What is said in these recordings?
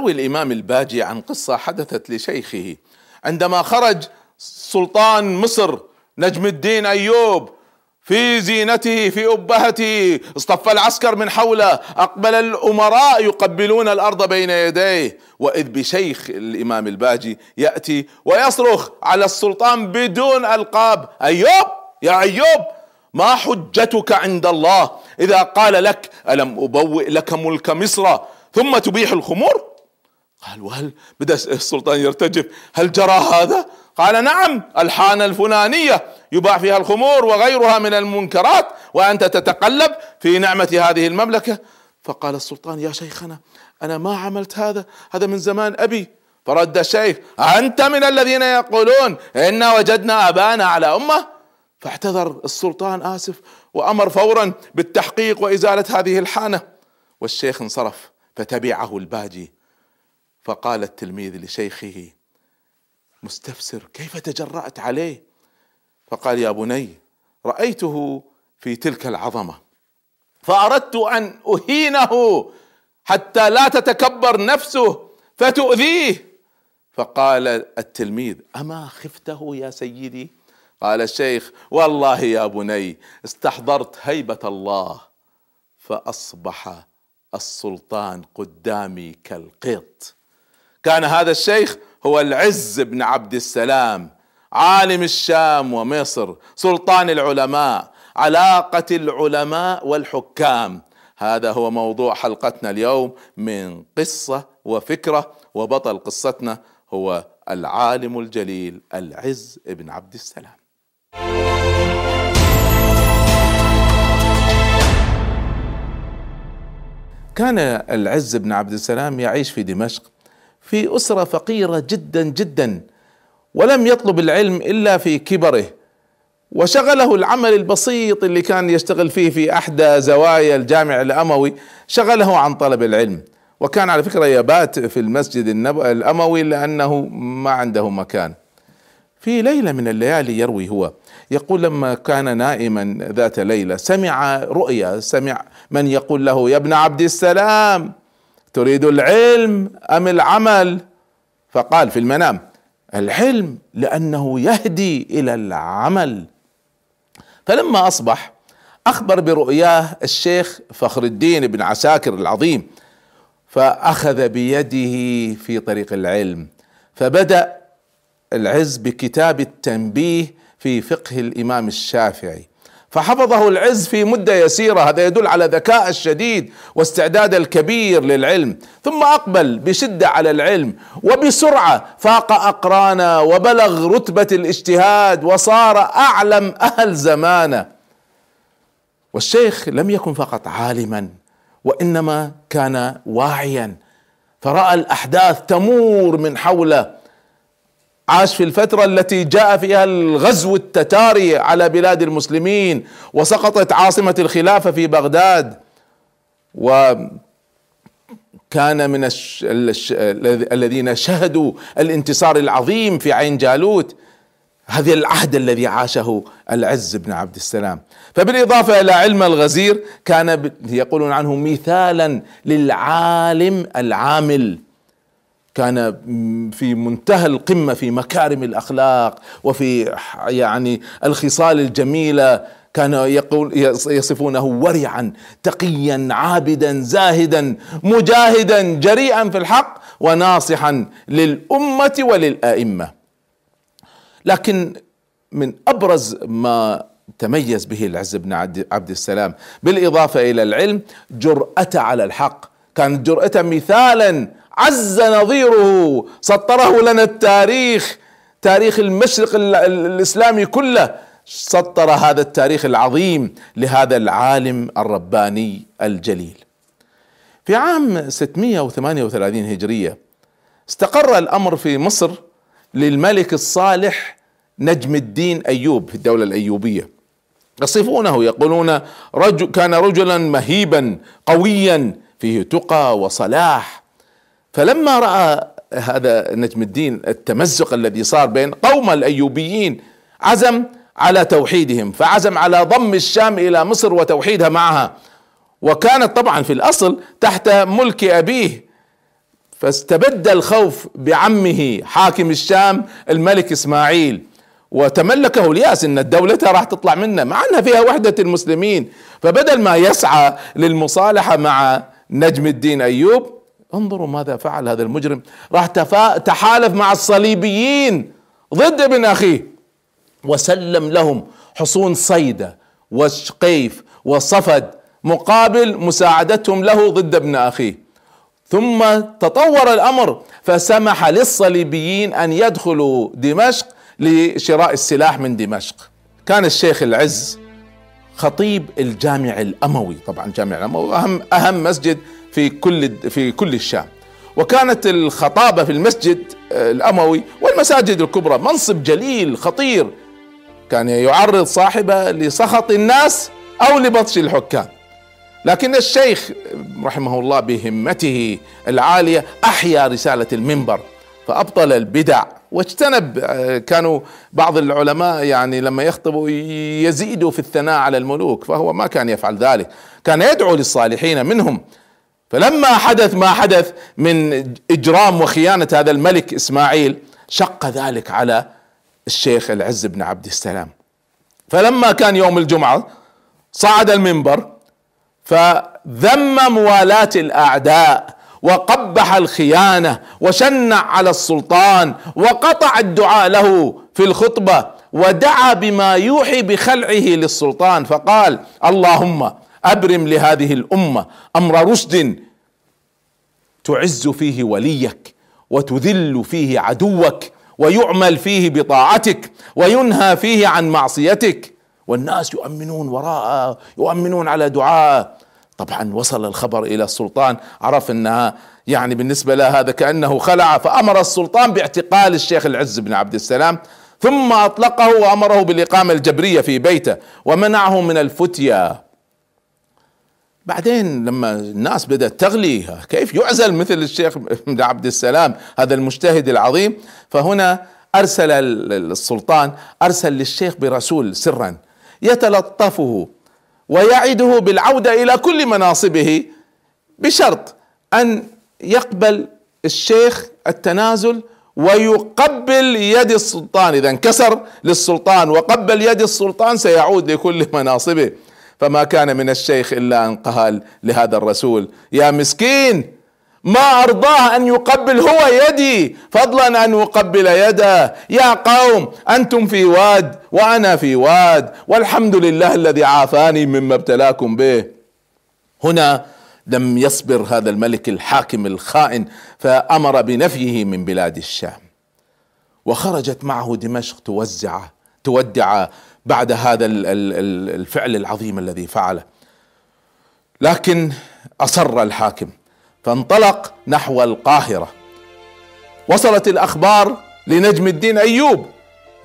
يروي الإمام الباجي عن قصة حدثت لشيخه. عندما خرج سلطان مصر نجم الدين أيوب في زينته في أبهته اصطف العسكر من حوله أقبل الأمراء يقبلون الأرض بين يديه. وإذ بشيخ الإمام الباجي يأتي ويصرخ على السلطان بدون ألقاب أيوب! يا أيوب! ما حجتك عند الله؟ إذا قال لك ألم أبوئ لك ملك مصر ثم تبيح الخمور؟ قال وهل بدأ السلطان يرتجف؟ هل جرى هذا؟ قال نعم الحانة الفلانية يباع فيها الخمور وغيرها من المنكرات وأنت تتقلب في نعمة هذه المملكة. فقال السلطان يا شيخنا أنا ما عملت هذا هذا من زمان أبي. فرد الشيخ أنت من الذين يقولون إنا وجدنا أبانا على أمة. فاعتذر السلطان آسف وأمر فورا بالتحقيق وإزالة هذه الحانة والشيخ انصرف فتبعه الباجي. فقال التلميذ لشيخه مستفسر كيف تجرأت عليه؟ فقال يا بني رأيته في تلك العظمة فأردت أن أهينه حتى لا تتكبر نفسه فتؤذيه. فقال التلميذ أما خفته يا سيدي؟ قال الشيخ والله يا بني استحضرت هيبة الله فأصبح السلطان قدامي كالقط. كان هذا الشيخ هو العز بن عبد السلام عالم الشام ومصر سلطان العلماء علاقة العلماء والحكام. هذا هو موضوع حلقتنا اليوم من قصة وفكرة وبطل قصتنا هو العالم الجليل العز بن عبد السلام. كان العز بن عبد السلام يعيش في دمشق في أسرة فقيرة جدا جدا ولم يطلب العلم إلا في كبره. وشغله العمل البسيط اللي كان يشتغل فيه في أحدى زوايا الجامع الأموي شغله عن طلب العلم. وكان على فكرة يبات في المسجد الأموي لأنه ما عنده مكان. في ليلة من الليالي يروي هو يقول لما كان نائما ذات ليلة سمع رؤيا سمع من يقول له يا ابن عبد السلام! تريد العلم أم العمل؟ فقال في المنام العلم لأنه يهدي إلى العمل. فلما أصبح أخبر برؤياه الشيخ فخر الدين بن عساكر العظيم فأخذ بيده في طريق العلم فبدأ العز بكتاب التنبيه في فقه الإمام الشافعي. فحفظه العز في مدة يسيرة. هذا يدل على ذكاء الشديد واستعداد الكبير للعلم. ثم أقبل بشدة على العلم وبسرعة فاق اقرانه وبلغ رتبة الاجتهاد وصار أعلم أهل زمانه. والشيخ لم يكن فقط عالما وإنما كان واعيا. فرأى الأحداث تمور من حوله. عاش في الفترة التي جاء فيها الغزو التتاري على بلاد المسلمين وسقطت عاصمة الخلافة في بغداد. وكان من الش... الش... الذين شهدوا الانتصار العظيم في عين جالوت. هذا العهد الذي عاشه العز بن عبد السلام. فبالإضافة إلى علم الغزير كان يقولون عنه مثالا للعالم العامل. كان في منتهى القمة في مكارم الأخلاق وفي يعني الخصال الجميلة كان يقول يصفونه ورعا تقيا عابدا زاهدا مجاهدا جريئا في الحق وناصحا للأمة وللأئمة. لكن من أبرز ما تميز به العز بن عبد السلام بالإضافة إلى العلم جرأته على الحق. كانت جرأته مثالا عز نظيره سطره لنا التاريخ تاريخ المشرق الإسلامي كله. سطر هذا التاريخ العظيم لهذا العالم الرباني الجليل. في عام 638 هجرية استقر الأمر في مصر للملك الصالح نجم الدين أيوب في الدولة الأيوبية. يصفونه يقولون رجل كان رجلا مهيبا قويا فيه تقى وصلاح. فلما رأى هذا نجم الدين التمزق الذي صار بين قوم الأيوبيين عزم على توحيدهم فعزم على ضم الشام إلى مصر وتوحيدها معها. وكانت طبعا في الأصل تحت ملك أبيه. فاستبد الخوف بعمه حاكم الشام الملك إسماعيل. وتملكه الياس إن الدولة راح تطلع منه مع إنها فيها وحدة المسلمين. فبدل ما يسعى للمصالحة مع نجم الدين أيوب انظروا ماذا فعل هذا المجرم. راح تحالف مع الصليبيين ضد ابن أخيه. وسلم لهم حصون صيدا وشقيف وصفد مقابل مساعدتهم له ضد ابن أخيه. ثم تطور الأمر فسمح للصليبيين أن يدخلوا دمشق لشراء السلاح من دمشق. كان الشيخ العز خطيب الجامع الأموي. طبعا الجامع الأموي اهم أهم مسجد في كل في كل الشام. وكانت الخطابة في المسجد الأموي والمساجد الكبرى منصب جليل خطير. كان يعرض صاحبه لسخط الناس أو لبطش الحكام. لكن الشيخ رحمه الله بهمته العالية أحيا رسالة المنبر فأبطل البدع. واجتنب كانوا بعض العلماء يعني لما يخطبوا يزيدوا في الثناء على الملوك فهو ما كان يفعل ذلك. كان يدعو للصالحين منهم. فلما حدث ما حدث من إجرام وخيانة هذا الملك إسماعيل شق ذلك على الشيخ العز بن عبد السلام. فلما كان يوم الجمعة صعد المنبر فذم موالاة الأعداء وقبح الخيانة وشنع على السلطان وقطع الدعاء له في الخطبة ودعا بما يوحي بخلعه للسلطان. فقال اللهم أبرم لهذه الأمة أمر رشد تعز فيه وليك وتذل فيه عدوك ويعمل فيه بطاعتك وينهى فيه عن معصيتك والناس يؤمنون وراءه يؤمنون على دعاء. طبعا وصل الخبر إلى السلطان عرف إنها يعني بالنسبة له هذا كأنه خلع فأمر السلطان باعتقال الشيخ العز بن عبد السلام ثم أطلقه وأمره بالإقامة الجبرية في بيته ومنعه من الفتيا. بعدين لما الناس بدأت تغلي كيف يعزل مثل الشيخ بن عبد السلام هذا المجتهد العظيم؟ فهنا أرسل السلطان أرسل للشيخ برسول سرا يتلطفه ويعده بالعودة إلى كل مناصبه بشرط أن يقبل الشيخ التنازل ويقبل يد السلطان. إذا انكسر للسلطان وقبل يد السلطان سيعود لكل مناصبه. فما كان من الشيخ إلا أن قال لهذا الرسول يا مسكين ما أرضاه أن يقبل هو يدي فضلا أن اقبل يده. يا قوم أنتم في واد وأنا في واد والحمد لله الذي عافاني مما ابتلاكم به. هنا لم يصبر هذا الملك الحاكم الخائن فأمر بنفيه من بلاد الشام وخرجت معه دمشق توزع تودع بعد هذا الفعل العظيم الذي فعله. لكن أصر الحاكم. فانطلق نحو القاهرة. وصلت الأخبار لنجم الدين أيوب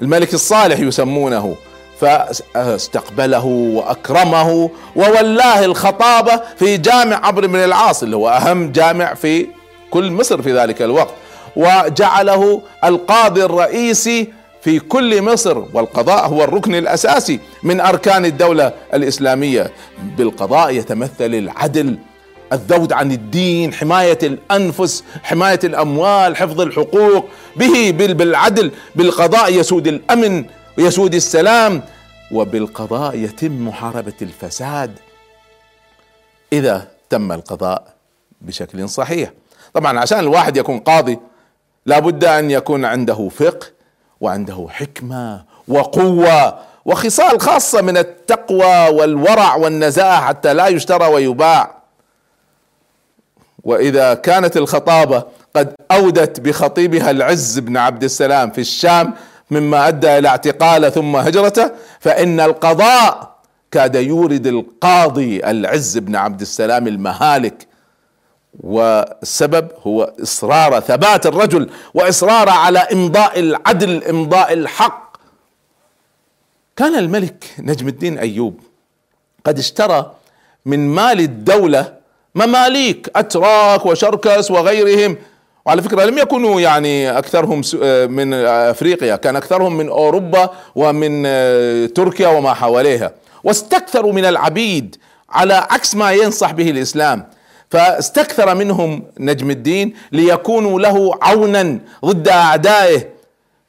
الملك الصالح يسمونه. فاستقبله وأكرمه وولاه الخطابة في جامع عمرو بن العاص اللي هو أهم جامع في كل مصر في ذلك الوقت. وجعله القاضي الرئيسي في كل مصر والقضاء هو الركن الأساسي من أركان الدولة الإسلامية. بالقضاء يتمثل العدل الذود عن الدين حماية الأنفس حماية الأموال حفظ الحقوق. به بالعدل بالقضاء يسود الأمن ويسود السلام وبالقضاء يتم محاربة الفساد. إذا تم القضاء بشكل صحيح. طبعا عشان الواحد يكون قاضي لابد أن يكون عنده فقه وعنده حكمة وقوة وخصال خاصة من التقوى والورع والنزاهه حتى لا يشترى ويباع. وإذا كانت الخطابة قد أودت بخطيبها العز بن عبد السلام في الشام مما أدى إلى اعتقاله ثم هجرته فإن القضاء كاد يورد القاضي العز بن عبد السلام المهالك والسبب هو إصرار ثبات الرجل وإصرار على إمضاء العدل إمضاء الحق. كان الملك نجم الدين أيوب قد اشترى من مال الدولة مماليك أتراك وشركس وغيرهم. وعلى فكرة لم يكونوا يعني أكثرهم من أفريقيا كان أكثرهم من أوروبا ومن تركيا وما حواليها. واستكثروا من العبيد على عكس ما ينصح به الإسلام. فاستكثر منهم نجم الدين ليكونوا له عونا ضد أعدائه.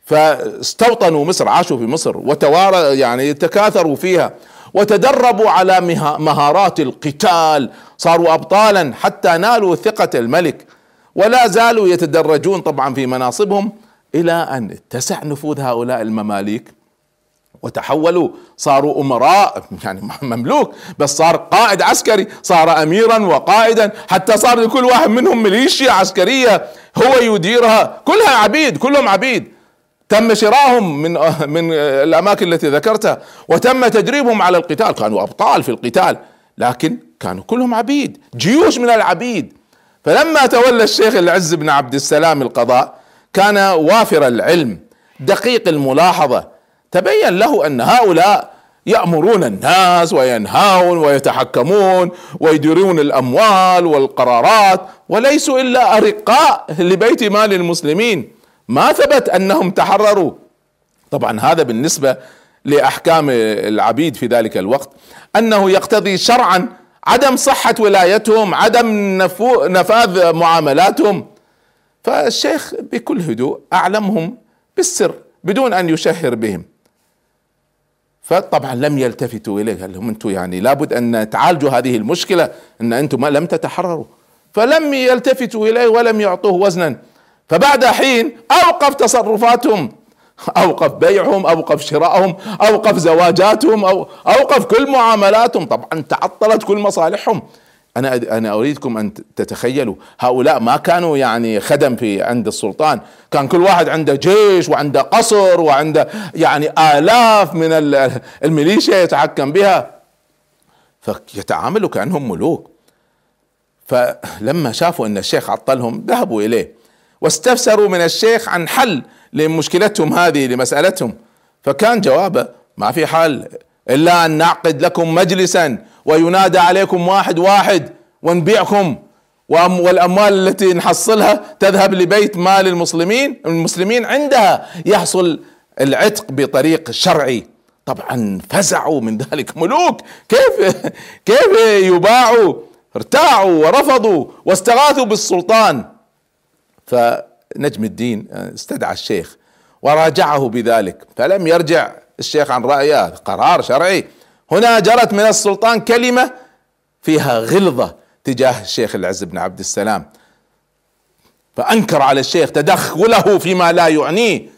فاستوطنوا مصر عاشوا في مصر وتوارى يعني تكاثروا فيها وتدربوا على مهارات القتال صاروا ابطالا حتى نالوا ثقة الملك. ولا زالوا يتدرجون طبعا في مناصبهم إلى أن اتسع نفوذ هؤلاء المماليك. وتحولوا. صاروا أمراء يعني مملوك بس صار قائد عسكري صار اميرا وقائدا حتى صار لكل واحد منهم ميليشيا عسكرية هو يديرها. كلها عبيد كلهم عبيد. تم شراهم من من الأماكن التي ذكرتها وتم تدريبهم على القتال. كانوا أبطال في القتال لكن كانوا كلهم عبيد جيوش من العبيد. فلما تولى الشيخ العز بن عبد السلام القضاء كان وافر العلم دقيق الملاحظة تبين له أن هؤلاء يأمرون الناس وينهون ويتحكمون ويديرون الأموال والقرارات وليسوا إلا أرقاء لبيت مال المسلمين. ما ثبت أنهم تحرروا. طبعا هذا بالنسبة لأحكام العبيد في ذلك الوقت. أنه يقتضي شرعا عدم صحة ولايتهم عدم نفاذ معاملاتهم. فالشيخ بكل هدوء أعلمهم بالسر بدون أن يشهر بهم. فطبعا لم يلتفتوا إليه. قال لهم أنتم يعني لابد أن تعالجوا هذه المشكلة أن أنتم لم تتحرروا. فلم يلتفتوا إليه ولم يعطوه وزنا. فبعد حين أوقف تصرفاتهم أوقف بيعهم أوقف شرائهم أوقف زواجاتهم أو أوقف كل معاملاتهم. طبعا تعطلت كل مصالحهم. أنا أنا أريدكم أن تتخيلوا. هؤلاء ما كانوا يعني خدم في عند السلطان. كان كل واحد عنده جيش وعنده قصر وعنده يعني آلاف من الميليشيا يتحكم بها. فيتعاملوا كأنهم ملوك. فلما شافوا أن الشيخ عطلهم ذهبوا إليه. واستفسروا من الشيخ عن حل لمشكلتهم هذه لمسألتهم. فكان جوابه ما في حل إلا أن نعقد لكم مجلسا وينادى عليكم واحد واحد ونبيعكم. والأموال التي نحصلها تذهب لبيت مال المسلمين المسلمين عندها. يحصل العتق بطريق شرعي. طبعا فزعوا من ذلك ملوك. كيف كيف يباعوا؟ ارتاعوا ورفضوا واستغاثوا بالسلطان. فنجم الدين استدعى الشيخ وراجعه بذلك. فلم يرجع الشيخ عن رأيه. قرار شرعي. هنا جرت من السلطان كلمة فيها غلظة تجاه الشيخ العز بن عبد السلام. فأنكر على الشيخ تدخله فيما لا يعنيه.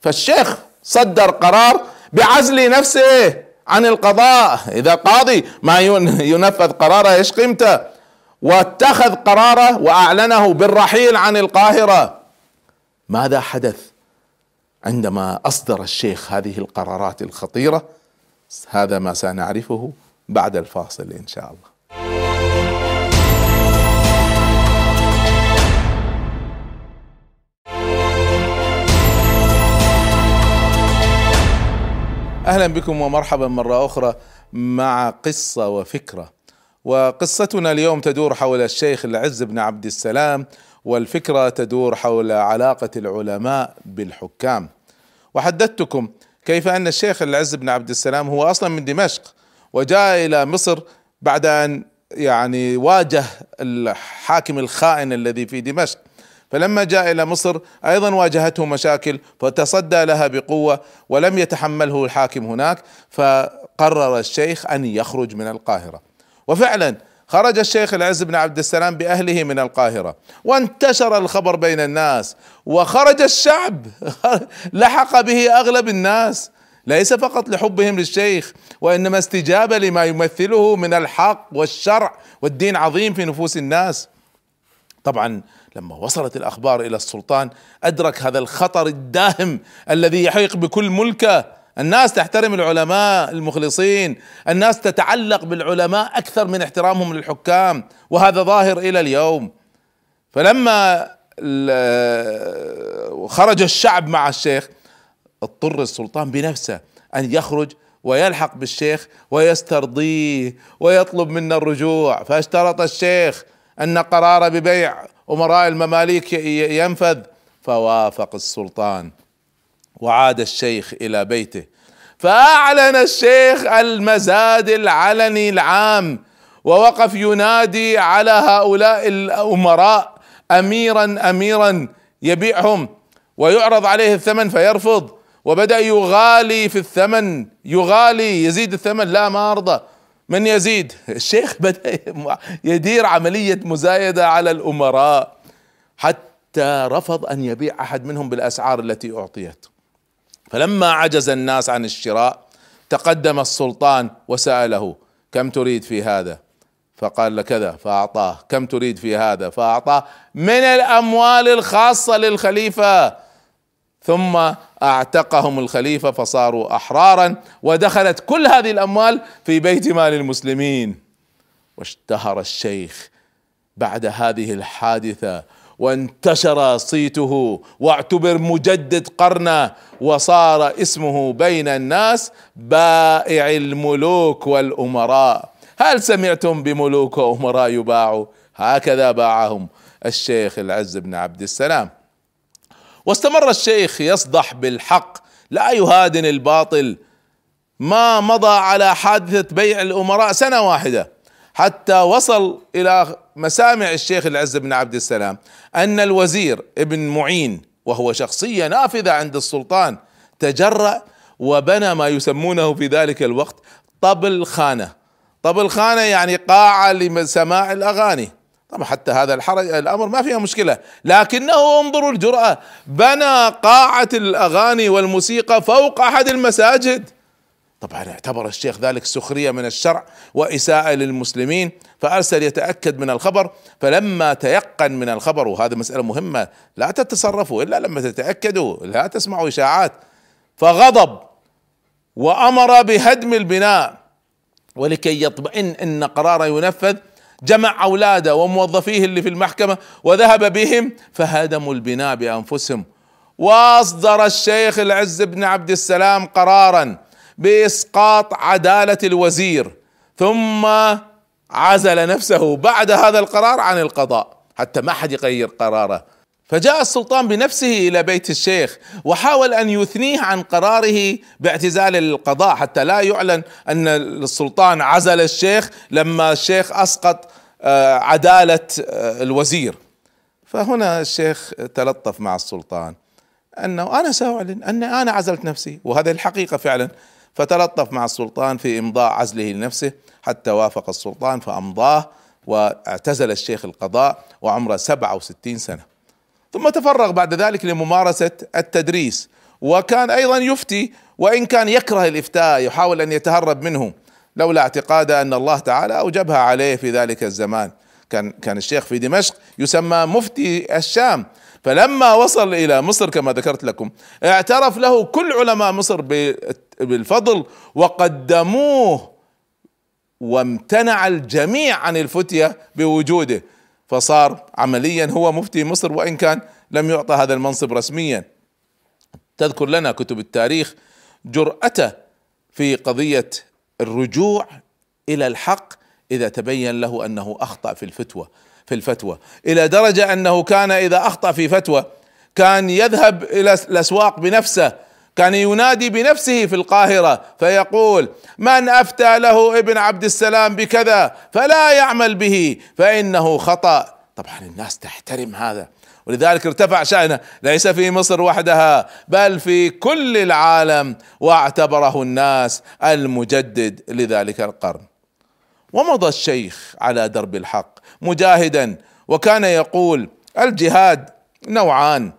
فالشيخ صدر قرار بعزل نفسه عن القضاء. إذا قاضي ما ينفذ قراره إيش قيمته؟ واتخذ قراره وأعلنه بالرحيل عن القاهرة. ماذا حدث عندما أصدر الشيخ هذه القرارات الخطيرة؟ هذا ما سنعرفه بعد الفاصل إن شاء الله. أهلا بكم ومرحبا مرة أخرى مع قصة وفكرة. وقصتنا اليوم تدور حول الشيخ العز بن عبد السلام والفكرة تدور حول علاقة العلماء بالحكام. وحدثتكم كيف أن الشيخ العز بن عبد السلام هو أصلا من دمشق وجاء إلى مصر بعد أن يعني واجه الحاكم الخائن الذي في دمشق. فلما جاء إلى مصر أيضا واجهته مشاكل فتصدى لها بقوة ولم يتحمله الحاكم هناك فقرر الشيخ أن يخرج من القاهرة. وفعلا خرج الشيخ العز بن عبد السلام بأهله من القاهرة وانتشر الخبر بين الناس وخرج الشعب لحق به أغلب الناس. ليس فقط لحبهم للشيخ وإنما استجابه لما يمثله من الحق والشرع والدين عظيم في نفوس الناس. طبعا لما وصلت الأخبار إلى السلطان أدرك هذا الخطر الداهم الذي يحيق بكل ملكه. الناس تحترم العلماء المخلصين الناس تتعلق بالعلماء أكثر من احترامهم للحكام وهذا ظاهر إلى اليوم. فلما خرج الشعب مع الشيخ اضطر السلطان بنفسه أن يخرج ويلحق بالشيخ ويسترضيه ويطلب منا الرجوع. فاشترط الشيخ أن قرار ببيع أمراء المماليك ينفذ. فوافق السلطان. وعاد الشيخ إلى بيته. فأعلن الشيخ المزاد العلني العام ووقف ينادي على هؤلاء الأمراء اميرا اميرا يبيعهم ويعرض عليه الثمن فيرفض وبدأ يغالي في الثمن يغالي يزيد الثمن. لا ما أرضى. من يزيد؟ الشيخ بدأ يدير عملية مزايدة على الأمراء حتى رفض أن يبيع أحد منهم بالأسعار التي اعطيت فلما عجز الناس عن الشراء تقدم السلطان وسأله كم تريد في هذا؟ فقال كذا. فأعطاه كم تريد في هذا؟ فأعطاه من الأموال الخاصة للخليفة. ثم أعتقهم الخليفة فصاروا أحرارا ودخلت كل هذه الأموال في بيت مال المسلمين. واشتهر الشيخ بعد هذه الحادثة وانتشر صيته واعتبر مجدد قرنه وصار اسمه بين الناس بائع الملوك والأمراء. هل سمعتم بملوك وأمراء يباعوا هكذا باعهم الشيخ العز بن عبد السلام. واستمر الشيخ يصدح بالحق لا يهادن الباطل. ما مضى على حادثة بيع الأمراء سنة واحدة. حتى وصل إلى مسامع الشيخ العز بن عبد السلام أن الوزير ابن معين وهو شخصية نافذة عند السلطان تجرأ وبنى ما يسمونه في ذلك الوقت طبل خانة. طبل خانة يعني قاعة لسماع الأغاني. طبعا حتى هذا الحرج الأمر ما فيها مشكلة. لكنه انظروا الجرأة بنى قاعة الأغاني والموسيقى فوق أحد المساجد. طبعا اعتبر الشيخ ذلك سخرية من الشرع وإساءة للمسلمين فأرسل يتأكد من الخبر فلما تيقن من الخبر وهذه مسألة مهمة لا تتصرفوا إلا لما تتأكدوا لا تسمعوا إشاعات فغضب وأمر بهدم البناء ولكي يطمئن إن قراره ينفذ جمع أولاده وموظفيه اللي في المحكمة وذهب بهم فهدموا البناء بأنفسهم. وأصدر الشيخ العز بن عبد السلام قرارا بإسقاط عدالة الوزير ثم عزل نفسه بعد هذا القرار عن القضاء حتى ما حد يغير قراره. فجاء السلطان بنفسه إلى بيت الشيخ وحاول أن يثنيه عن قراره باعتزال القضاء حتى لا يعلن أن السلطان عزل الشيخ لما الشيخ أسقط آه، عدالة آه، الوزير. فهنا الشيخ تلطف مع السلطان أنه أنا سأعلن أن أنا عزلت نفسي وهذه الحقيقة فعلا فتلطف مع السلطان في إمضاء عزله لنفسه حتى وافق السلطان فأمضاه واعتزل الشيخ القضاء وعمره 67 سنة. ثم تفرغ بعد ذلك لممارسة التدريس وكان أيضا يفتي وإن كان يكره الإفتاء يحاول أن يتهرب منه لولا اعتقاد أن الله تعالى أوجبها عليه في ذلك الزمان. كان كان الشيخ في دمشق يسمى مفتي الشام فلما وصل إلى مصر كما ذكرت لكم اعترف له كل علماء مصر بالفضل وقدموه وامتنع الجميع عن الفتية بوجوده. فصار عمليا هو مفتي مصر وإن كان لم يعطى هذا المنصب رسميا. تذكر لنا كتب التاريخ جرأته في قضية الرجوع إلى الحق إذا تبين له أنه أخطأ في الفتوى. في الفتوى. إلى درجة أنه كان إذا أخطأ في فتوى كان يذهب إلى الأسواق بنفسه كان ينادي بنفسه في القاهرة فيقول من أفتى له ابن عبد السلام بكذا فلا يعمل به فإنه خطأ. طبعا الناس تحترم هذا ولذلك ارتفع شأنه. ليس في مصر وحدها بل في كل العالم واعتبره الناس المجدد لذلك القرن. ومضى الشيخ على درب الحق مجاهدا وكان يقول الجهاد نوعان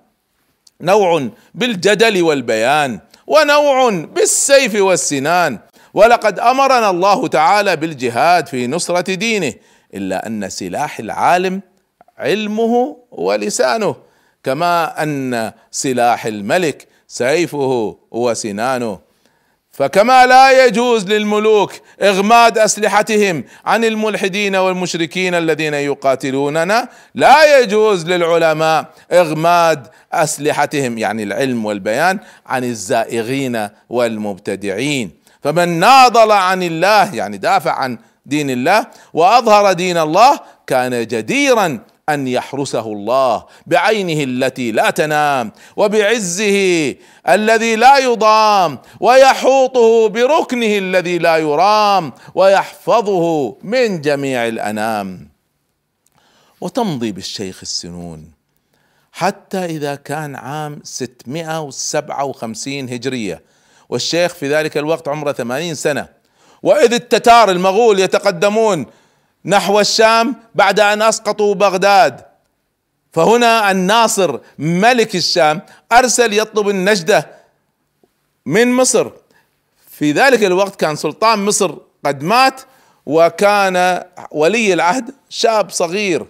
نوع بالجدل والبيان ونوع بالسيف والسنان. ولقد أمرنا الله تعالى بالجهاد في نصرة دينه إلا أن سلاح العالم علمه ولسانه كما أن سلاح الملك سيفه وسنانه. فكما لا يجوز للملوك اغماد أسلحتهم عن الملحدين والمشركين الذين يقاتلوننا لا يجوز للعلماء اغماد أسلحتهم يعني العلم والبيان عن الزائغين والمبتدعين. فمن ناضل عن الله يعني دافع عن دين الله وأظهر دين الله كان جديرا أن يحرسه الله بعينه التي لا تنام وبعزه الذي لا يضام ويحوطه بركنه الذي لا يرام ويحفظه من جميع الأنام. وتمضي بالشيخ السنون حتى إذا كان عام 657 هجرية والشيخ في ذلك الوقت عمره 80 سنة. وإذ التتار المغول يتقدمون نحو الشام بعد أن أسقطوا بغداد. فهنا الناصر ملك الشام أرسل يطلب النجدة من مصر. في ذلك الوقت كان سلطان مصر قد مات وكان ولي العهد شاب صغير.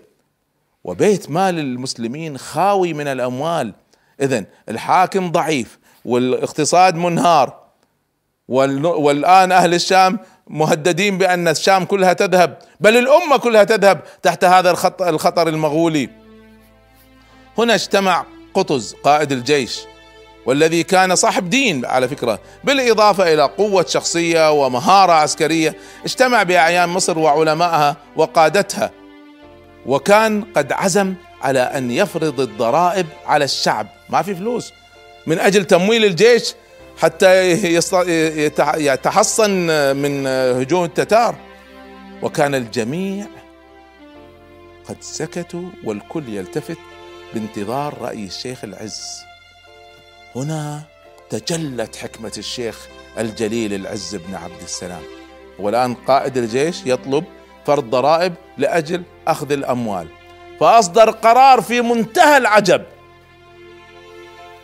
وبيت مال المسلمين خاوي من الأموال. اذا الحاكم ضعيف والاقتصاد منهار. والآن أهل الشام مهددين بأن الشام كلها تذهب بل الأمة كلها تذهب تحت هذا الخطر المغولي. هنا اجتمع قطز قائد الجيش والذي كان صاحب دين على فكرة بالإضافة إلى قوة شخصية ومهارة عسكرية اجتمع بأعيان مصر وعلمائها وقادتها. وكان قد عزم على أن يفرض الضرائب على الشعب ما في فلوس. من أجل تمويل الجيش حتى يتحصن من هجوم التتار. وكان الجميع قد سكتوا والكل يلتفت بانتظار رأي الشيخ العز. هنا تجلت حكمة الشيخ الجليل العز بن عبد السلام. والآن قائد الجيش يطلب فرض ضرائب لأجل أخذ الأموال. فأصدر قرار في منتهى العجب.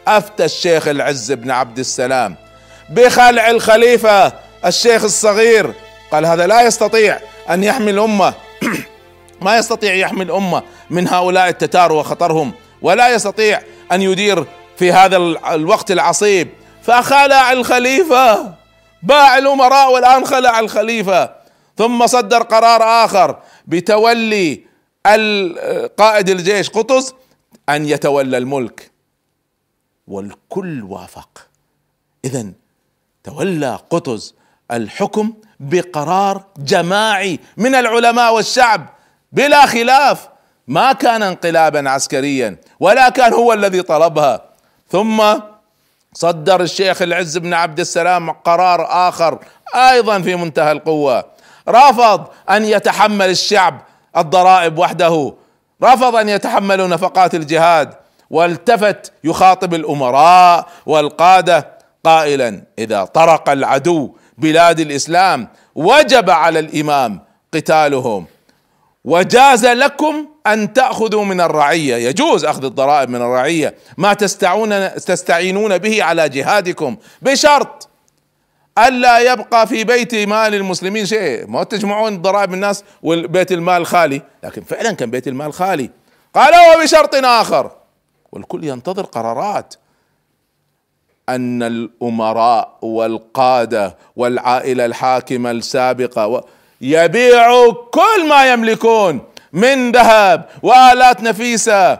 أفتى الشيخ العز بن عبد السلام بخلع الخليفة الشيخ الصغير. قال هذا لا يستطيع أن يحمي الامه ما يستطيع يحمي الامه من هؤلاء التتار وخطرهم ولا يستطيع أن يدير في هذا الوقت العصيب. فخلع الخليفة باع الأمراء والآن خلع الخليفة. ثم صدر قرار آخر بتولي قائد الجيش قطز أن يتولى الملك. والكل وافق. اذا تولى قطز الحكم بقرار جماعي من العلماء والشعب. بلا خلاف ما كان انقلابا عسكريا ولا كان هو الذي طلبها. ثم صدر الشيخ العز بن عبد السلام قرار آخر أيضا في منتهى القوة. رفض أن يتحمل الشعب الضرائب وحده. رفض أن يتحملوا نفقات الجهاد. والتفت يخاطب الأمراء والقادة قائلا إذا طرق العدو بلاد الإسلام وجب على الإمام قتالهم. وجاز لكم أن تأخذوا من الرعية. يجوز أخذ الضرائب من الرعية. ما تستعون تستعينون به على جهادكم. بشرط الا يبقى في بيت مال المسلمين شيء. ما تجمعون ضرائب الناس والبيت المال خالي. لكن فعلا كان بيت المال خالي. قال وبشرط آخر. والكل ينتظر قرارات. أن الأمراء والقادة والعائلة الحاكمة السابقة يبيعوا كل ما يملكون من ذهب وآلات نفيسة.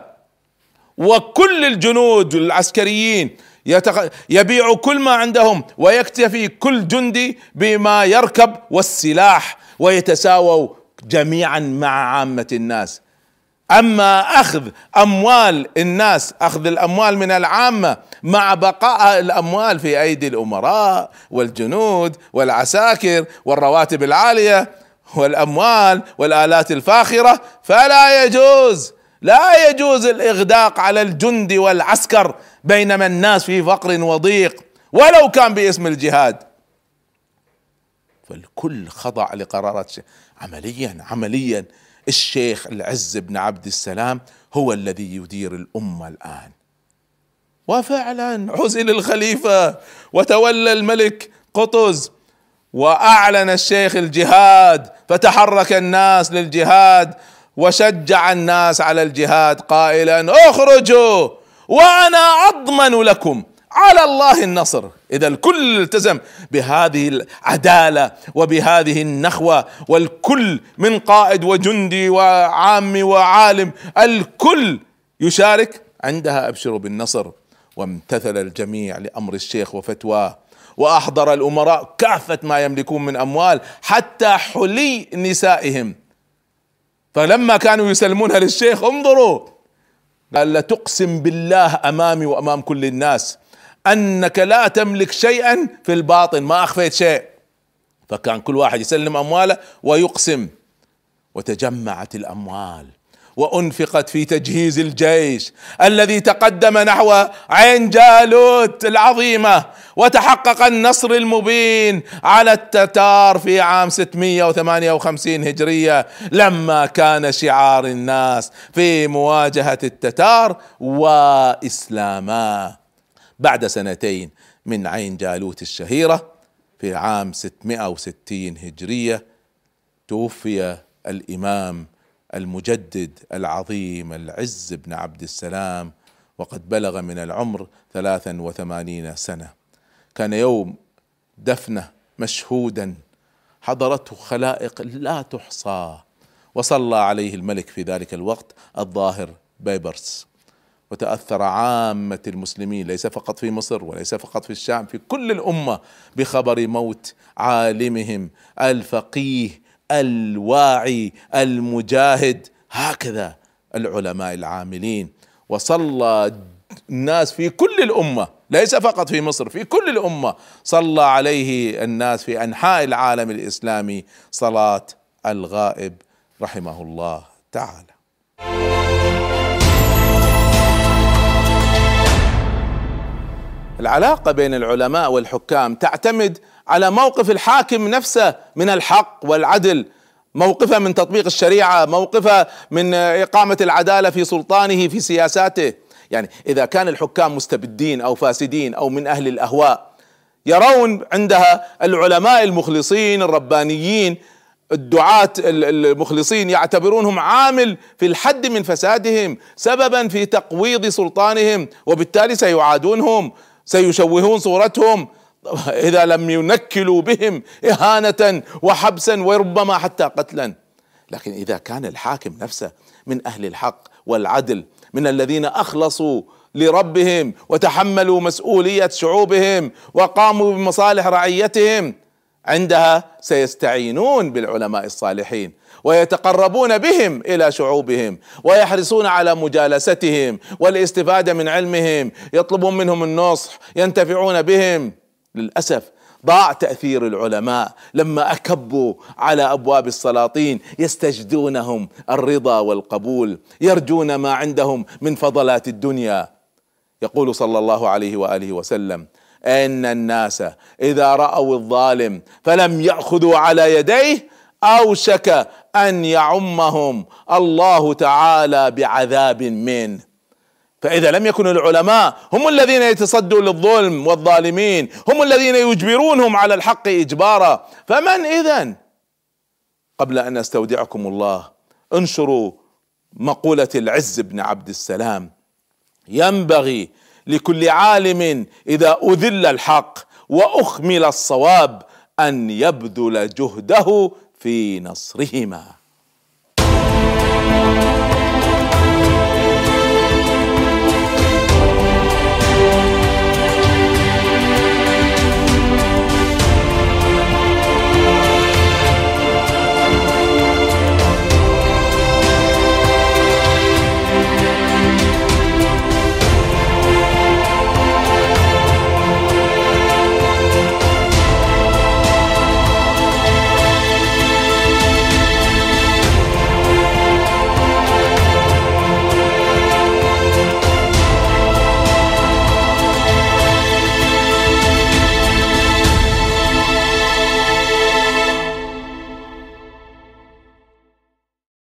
وكل الجنود العسكريين يتق... يبيع كل ما عندهم ويكتفي كل جندي بما يركب والسلاح ويتساووا جميعا مع عامة الناس. أما أخذ أموال الناس أخذ الأموال من العامة مع بقاء الأموال في أيدي الأمراء والجنود والعساكر والرواتب العالية والأموال والآلات الفاخرة فلا يجوز لا يجوز الإغداق على الجند والعسكر بينما الناس في فقر وضيق ولو كان باسم الجهاد. فالكل خضع لقرارات عمليا عمليا. الشيخ العز بن عبد السلام هو الذي يدير الأمة الآن. وفعلا عزل الخليفة وتولى الملك قطز وأعلن الشيخ الجهاد فتحرك الناس للجهاد وشجع الناس على الجهاد قائلا اخرجوا وأنا أضمن لكم على الله النصر. إذا الكل التزم بهذه العدالة وبهذه النخوة والكل من قائد وجندي وعام وعالم الكل يشارك. عندها أبشروا بالنصر. وامتثل الجميع لأمر الشيخ وفتواه وأحضر الأمراء كافة ما يملكون من أموال حتى حلي نسائهم. فلما كانوا يسلمونها للشيخ انظروا. قال لا تقسم بالله أمامي وأمام كل الناس. أنك لا تملك شيئا في الباطن ما أخفيت شيء. فكان كل واحد يسلم أمواله ويقسم. وتجمعت الأموال وأنفقت في تجهيز الجيش الذي تقدم نحو عين جالوت العظيمة. وتحقق النصر المبين على التتار في عام 658 هجرية. لما كان شعار الناس في مواجهة التتار وإسلاما. بعد سنتين من عين جالوت الشهيرة في عام 660 هجرية توفي الإمام المجدد العظيم العز بن عبد السلام وقد بلغ من العمر ثلاثا وثمانين سنة. كان يوم دفنة مشهودا حضرته خلائق لا تحصى وصلى عليه الملك في ذلك الوقت الظاهر بيبرس. وتأثر عامة المسلمين ليس فقط في مصر وليس فقط في الشام في كل الأمة بخبر موت عالمهم الفقيه الواعي المجاهد هكذا العلماء العاملين. وصلى الناس في كل الأمة ليس فقط في مصر في كل الأمة صلى عليه الناس في أنحاء العالم الإسلامي صلاة الغائب رحمه الله تعالى. العلاقة بين العلماء والحكام تعتمد على موقف الحاكم نفسه من الحق والعدل. موقفة من تطبيق الشريعة موقفة من إقامة العدالة في سلطانه في سياساته. يعني إذا كان الحكام مستبدين أو فاسدين أو من أهل الأهواء يرون عندها العلماء المخلصين الربانيين الدعاة المخلصين يعتبرونهم عامل في الحد من فسادهم سببا في تقويض سلطانهم وبالتالي سيعادونهم. سيشوهون صورتهم. إذا لم ينكلوا بهم إهانة وحبسا وربما حتى قتلا. لكن إذا كان الحاكم نفسه من أهل الحق والعدل من الذين أخلصوا لربهم وتحملوا مسؤولية شعوبهم وقاموا بمصالح رعيتهم عندها سيستعينون بالعلماء الصالحين ويتقربون بهم إلى شعوبهم ويحرصون على مجالستهم والاستفادة من علمهم. يطلبون منهم النصح ينتفعون بهم. للأسف ضاع تأثير العلماء لما أكبوا على أبواب السلاطين يستجدونهم الرضا والقبول يرجون ما عندهم من فضلات الدنيا. يقول صلى الله عليه وآله وسلم ان الناس اذا راوا الظالم فلم ياخذوا على يديه اوشك ان يعمهم الله تعالى بعذاب منه فإذا لم يكن العلماء هم الذين يتصدوا للظلم والظالمين هم الذين يجبرونهم على الحق إجبارا فمن إذا قبل أن أستودعكم الله. انشروا مقولة العز بن عبد السلام. ينبغي لكل عالم إذا أذل الحق وأخمل الصواب أن يبذل جهده في نصرهما.